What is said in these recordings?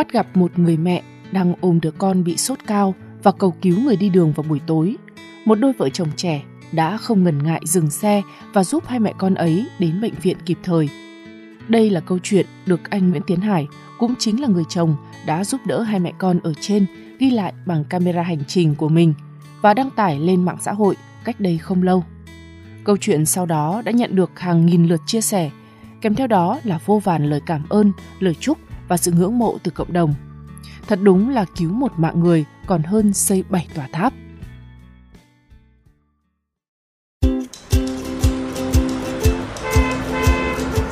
bắt gặp một người mẹ đang ôm đứa con bị sốt cao và cầu cứu người đi đường vào buổi tối. Một đôi vợ chồng trẻ đã không ngần ngại dừng xe và giúp hai mẹ con ấy đến bệnh viện kịp thời. Đây là câu chuyện được anh Nguyễn Tiến Hải, cũng chính là người chồng đã giúp đỡ hai mẹ con ở trên ghi lại bằng camera hành trình của mình và đăng tải lên mạng xã hội cách đây không lâu. Câu chuyện sau đó đã nhận được hàng nghìn lượt chia sẻ, kèm theo đó là vô vàn lời cảm ơn, lời chúc và sự ngưỡng mộ từ cộng đồng. Thật đúng là cứu một mạng người còn hơn xây bảy tòa tháp.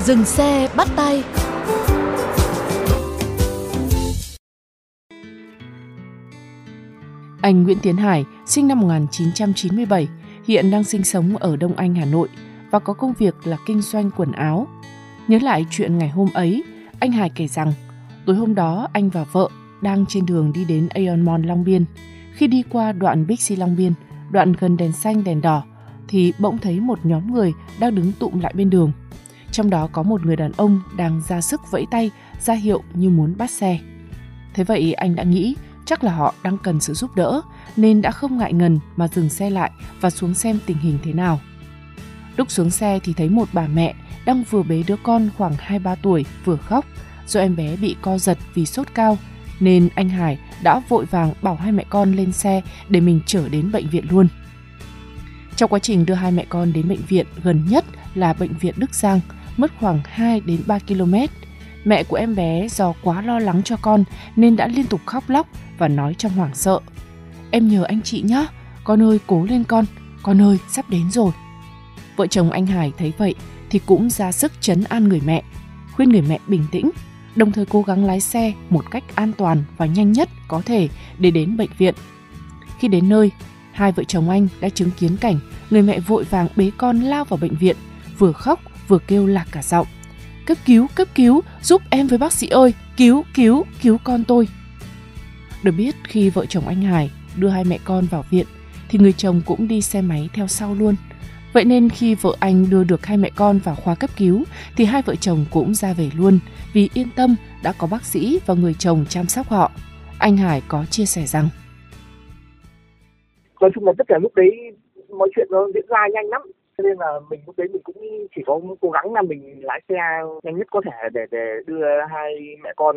Dừng xe bắt tay Anh Nguyễn Tiến Hải, sinh năm 1997, hiện đang sinh sống ở Đông Anh, Hà Nội và có công việc là kinh doanh quần áo. Nhớ lại chuyện ngày hôm ấy, anh Hải kể rằng tối hôm đó anh và vợ đang trên đường đi đến Aeon Mall Long Biên. Khi đi qua đoạn Bixi Long Biên, đoạn gần đèn xanh đèn đỏ, thì bỗng thấy một nhóm người đang đứng tụm lại bên đường. Trong đó có một người đàn ông đang ra sức vẫy tay, ra hiệu như muốn bắt xe. Thế vậy anh đã nghĩ chắc là họ đang cần sự giúp đỡ nên đã không ngại ngần mà dừng xe lại và xuống xem tình hình thế nào. Lúc xuống xe thì thấy một bà mẹ đang vừa bế đứa con khoảng 2-3 tuổi vừa khóc do em bé bị co giật vì sốt cao nên anh Hải đã vội vàng bảo hai mẹ con lên xe để mình chở đến bệnh viện luôn. Trong quá trình đưa hai mẹ con đến bệnh viện gần nhất là bệnh viện Đức Giang, mất khoảng 2 đến 3 km. Mẹ của em bé do quá lo lắng cho con nên đã liên tục khóc lóc và nói trong hoảng sợ. Em nhờ anh chị nhé, con ơi cố lên con, con ơi sắp đến rồi. Vợ chồng anh Hải thấy vậy thì cũng ra sức chấn an người mẹ, khuyên người mẹ bình tĩnh, đồng thời cố gắng lái xe một cách an toàn và nhanh nhất có thể để đến bệnh viện. Khi đến nơi, hai vợ chồng anh đã chứng kiến cảnh người mẹ vội vàng bế con lao vào bệnh viện, vừa khóc vừa kêu lạc cả giọng. Cấp cứu, cấp cứu, giúp em với bác sĩ ơi, cứu, cứu, cứu con tôi. Được biết khi vợ chồng anh Hải đưa hai mẹ con vào viện thì người chồng cũng đi xe máy theo sau luôn. Vậy nên khi vợ anh đưa được hai mẹ con vào khoa cấp cứu, thì hai vợ chồng cũng ra về luôn, vì yên tâm đã có bác sĩ và người chồng chăm sóc họ. Anh Hải có chia sẻ rằng, nói chung là tất cả lúc đấy mọi chuyện nó diễn ra nhanh lắm cho nên là mình lúc đấy mình cũng chỉ có cố gắng là mình lái xe nhanh nhất có thể để để đưa hai mẹ con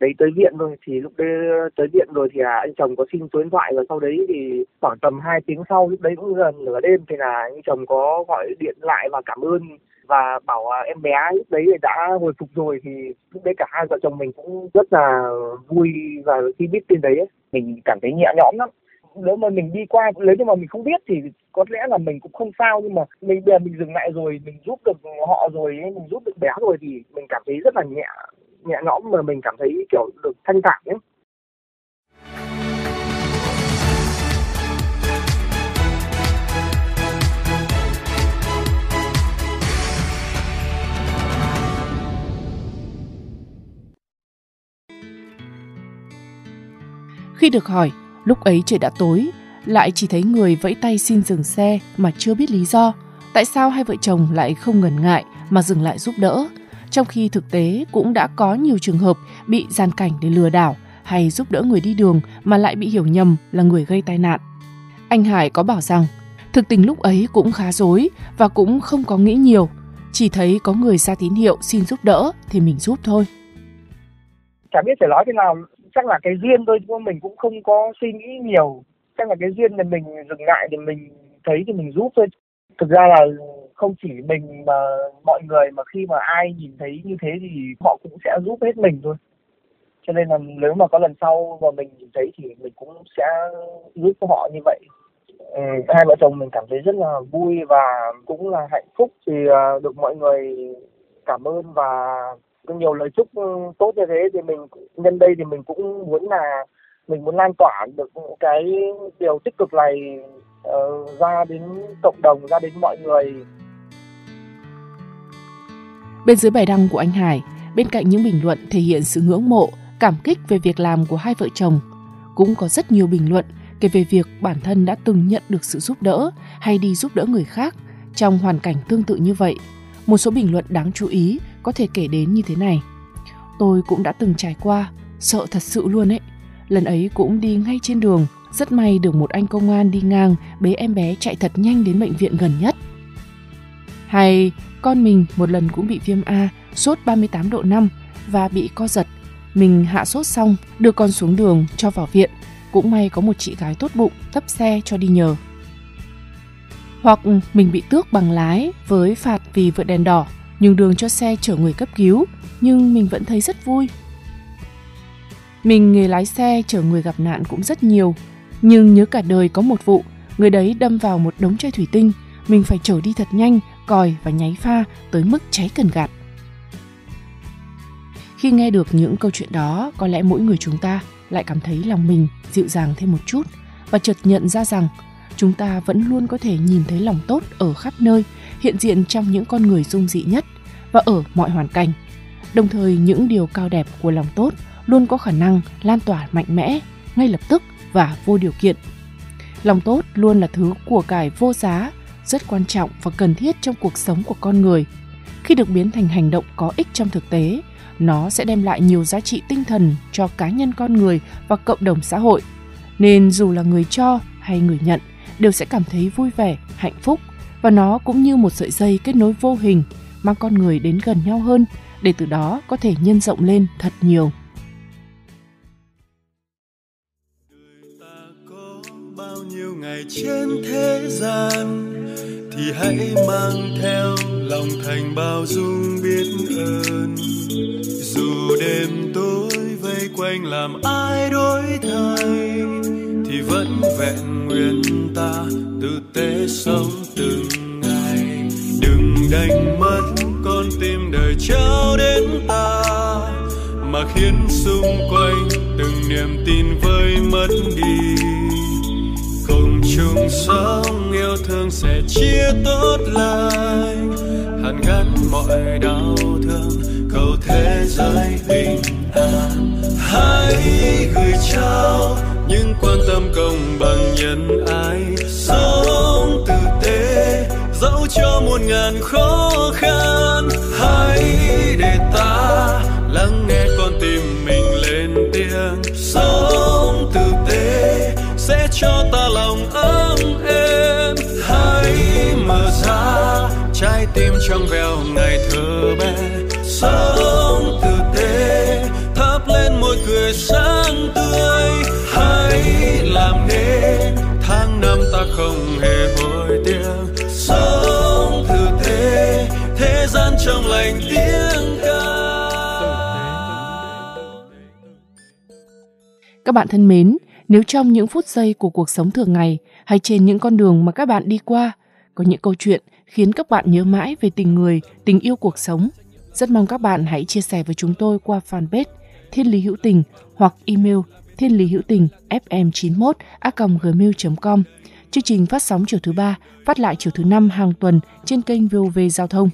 đấy tới viện thôi. Thì lúc đấy tới viện rồi thì là anh chồng có xin số điện thoại và sau đấy thì khoảng tầm 2 tiếng sau lúc đấy cũng gần nửa đêm thì là anh chồng có gọi điện lại và cảm ơn và bảo em bé lúc đấy đã hồi phục rồi. Thì lúc đấy cả hai vợ chồng mình cũng rất là vui và khi biết tin đấy ấy, mình cảm thấy nhẹ nhõm lắm nếu mà mình đi qua nếu như mà mình không biết thì có lẽ là mình cũng không sao nhưng mà mình bây giờ mình dừng lại rồi mình giúp được họ rồi mình giúp được bé rồi thì mình cảm thấy rất là nhẹ nhẹ nhõm mà mình cảm thấy kiểu được thanh thản ấy. Khi được hỏi, lúc ấy trời đã tối, lại chỉ thấy người vẫy tay xin dừng xe mà chưa biết lý do. Tại sao hai vợ chồng lại không ngần ngại mà dừng lại giúp đỡ, trong khi thực tế cũng đã có nhiều trường hợp bị gian cảnh để lừa đảo hay giúp đỡ người đi đường mà lại bị hiểu nhầm là người gây tai nạn. Anh Hải có bảo rằng, thực tình lúc ấy cũng khá dối và cũng không có nghĩ nhiều, chỉ thấy có người ra tín hiệu xin giúp đỡ thì mình giúp thôi. chả biết phải nói thế nào chắc là cái duyên thôi chứ mình cũng không có suy nghĩ nhiều. Chắc là cái duyên là mình dừng lại thì mình thấy thì mình giúp thôi. Thực ra là không chỉ mình mà mọi người mà khi mà ai nhìn thấy như thế thì họ cũng sẽ giúp hết mình thôi. Cho nên là nếu mà có lần sau mà mình nhìn thấy thì mình cũng sẽ giúp họ như vậy. Ừ, hai vợ chồng mình cảm thấy rất là vui và cũng là hạnh phúc. Thì à, được mọi người cảm ơn và nhiều lời chúc ừ, tốt như thế thì mình nhân đây thì mình cũng muốn là mình muốn lan tỏa được cái điều tích cực này uh, ra đến cộng đồng ra đến mọi người Bên dưới bài đăng của anh Hải, bên cạnh những bình luận thể hiện sự ngưỡng mộ, cảm kích về việc làm của hai vợ chồng, cũng có rất nhiều bình luận kể về việc bản thân đã từng nhận được sự giúp đỡ hay đi giúp đỡ người khác trong hoàn cảnh tương tự như vậy. Một số bình luận đáng chú ý có thể kể đến như thế này. Tôi cũng đã từng trải qua, sợ thật sự luôn ấy. Lần ấy cũng đi ngay trên đường, rất may được một anh công an đi ngang bế em bé chạy thật nhanh đến bệnh viện gần nhất. Hay con mình một lần cũng bị viêm A, sốt 38 độ 5 và bị co giật. Mình hạ sốt xong, đưa con xuống đường cho vào viện. Cũng may có một chị gái tốt bụng tấp xe cho đi nhờ. Hoặc mình bị tước bằng lái với phạt vì vượt đèn đỏ, nhường đường cho xe chở người cấp cứu, nhưng mình vẫn thấy rất vui. Mình nghề lái xe chở người gặp nạn cũng rất nhiều, nhưng nhớ cả đời có một vụ, người đấy đâm vào một đống chai thủy tinh, mình phải chở đi thật nhanh còi và nháy pha tới mức cháy cần gạt. Khi nghe được những câu chuyện đó, có lẽ mỗi người chúng ta lại cảm thấy lòng mình dịu dàng thêm một chút và chợt nhận ra rằng chúng ta vẫn luôn có thể nhìn thấy lòng tốt ở khắp nơi, hiện diện trong những con người dung dị nhất và ở mọi hoàn cảnh. Đồng thời những điều cao đẹp của lòng tốt luôn có khả năng lan tỏa mạnh mẽ, ngay lập tức và vô điều kiện. Lòng tốt luôn là thứ của cải vô giá rất quan trọng và cần thiết trong cuộc sống của con người. Khi được biến thành hành động có ích trong thực tế, nó sẽ đem lại nhiều giá trị tinh thần cho cá nhân con người và cộng đồng xã hội. Nên dù là người cho hay người nhận đều sẽ cảm thấy vui vẻ, hạnh phúc và nó cũng như một sợi dây kết nối vô hình, mang con người đến gần nhau hơn, để từ đó có thể nhân rộng lên thật nhiều. bao nhiêu ngày trên thế gian thì hãy mang theo lòng thành bao dung biết ơn dù đêm tối vây quanh làm ai đổi thay thì vẫn vẹn nguyên ta tử tế sống đừng đánh mất con tim đời trao đến ta. Mà khiến xung quanh từng niềm tin vơi mất đi. Cùng chung sống yêu thương sẽ chia tốt lành hàn gắn mọi đau thương, cầu thế giới bình an. Hãy gửi trao những trong veo ngày thơ bé. Sống tử tế thắp lên môi cười sáng tươi. Hãy làm nên tháng năm ta không hề hối tiếc. Sống tử tế thế gian trong lành tiếng ca. Các bạn thân mến, nếu trong những phút giây của cuộc sống thường ngày hay trên những con đường mà các bạn đi qua có những câu chuyện khiến các bạn nhớ mãi về tình người, tình yêu cuộc sống, rất mong các bạn hãy chia sẻ với chúng tôi qua fanpage Thiên Lý Hữu Tình hoặc email thiên lý hữu tình fm91 a gmail.com. Chương trình phát sóng chiều thứ ba, phát lại chiều thứ năm hàng tuần trên kênh VOV Giao thông.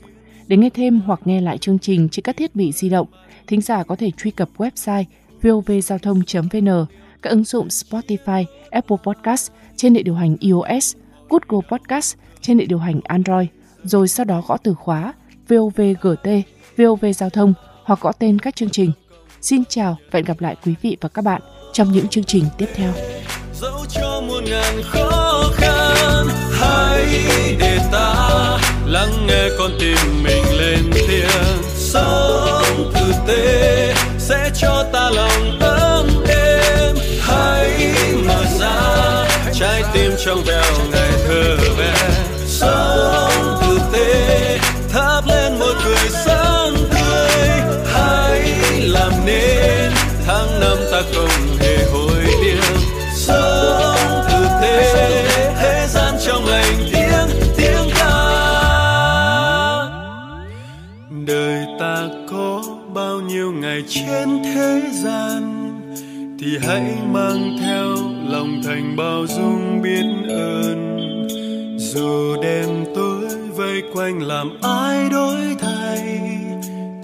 Để nghe thêm hoặc nghe lại chương trình trên các thiết bị di động, thính giả có thể truy cập website vovgiao thông.vn, các ứng dụng Spotify, Apple Podcast trên hệ điều hành iOS, Google Podcast trên hệ điều hành Android, rồi sau đó gõ từ khóa VOVGT, VOV Giao thông hoặc gõ tên các chương trình. Xin chào và hẹn gặp lại quý vị và các bạn trong những chương trình tiếp theo. dẫu cho muôn ngàn khó khăn hãy để ta lắng nghe con tim mình lên tiếng sống tử tế sẽ cho ta lòng ấm êm hãy mở ra trái tim trong veo ngày hãy mang theo lòng thành bao dung biết ơn. Dù đêm tối vây quanh làm ai đổi thay,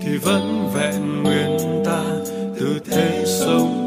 thì vẫn vẹn nguyên ta từ thế sống.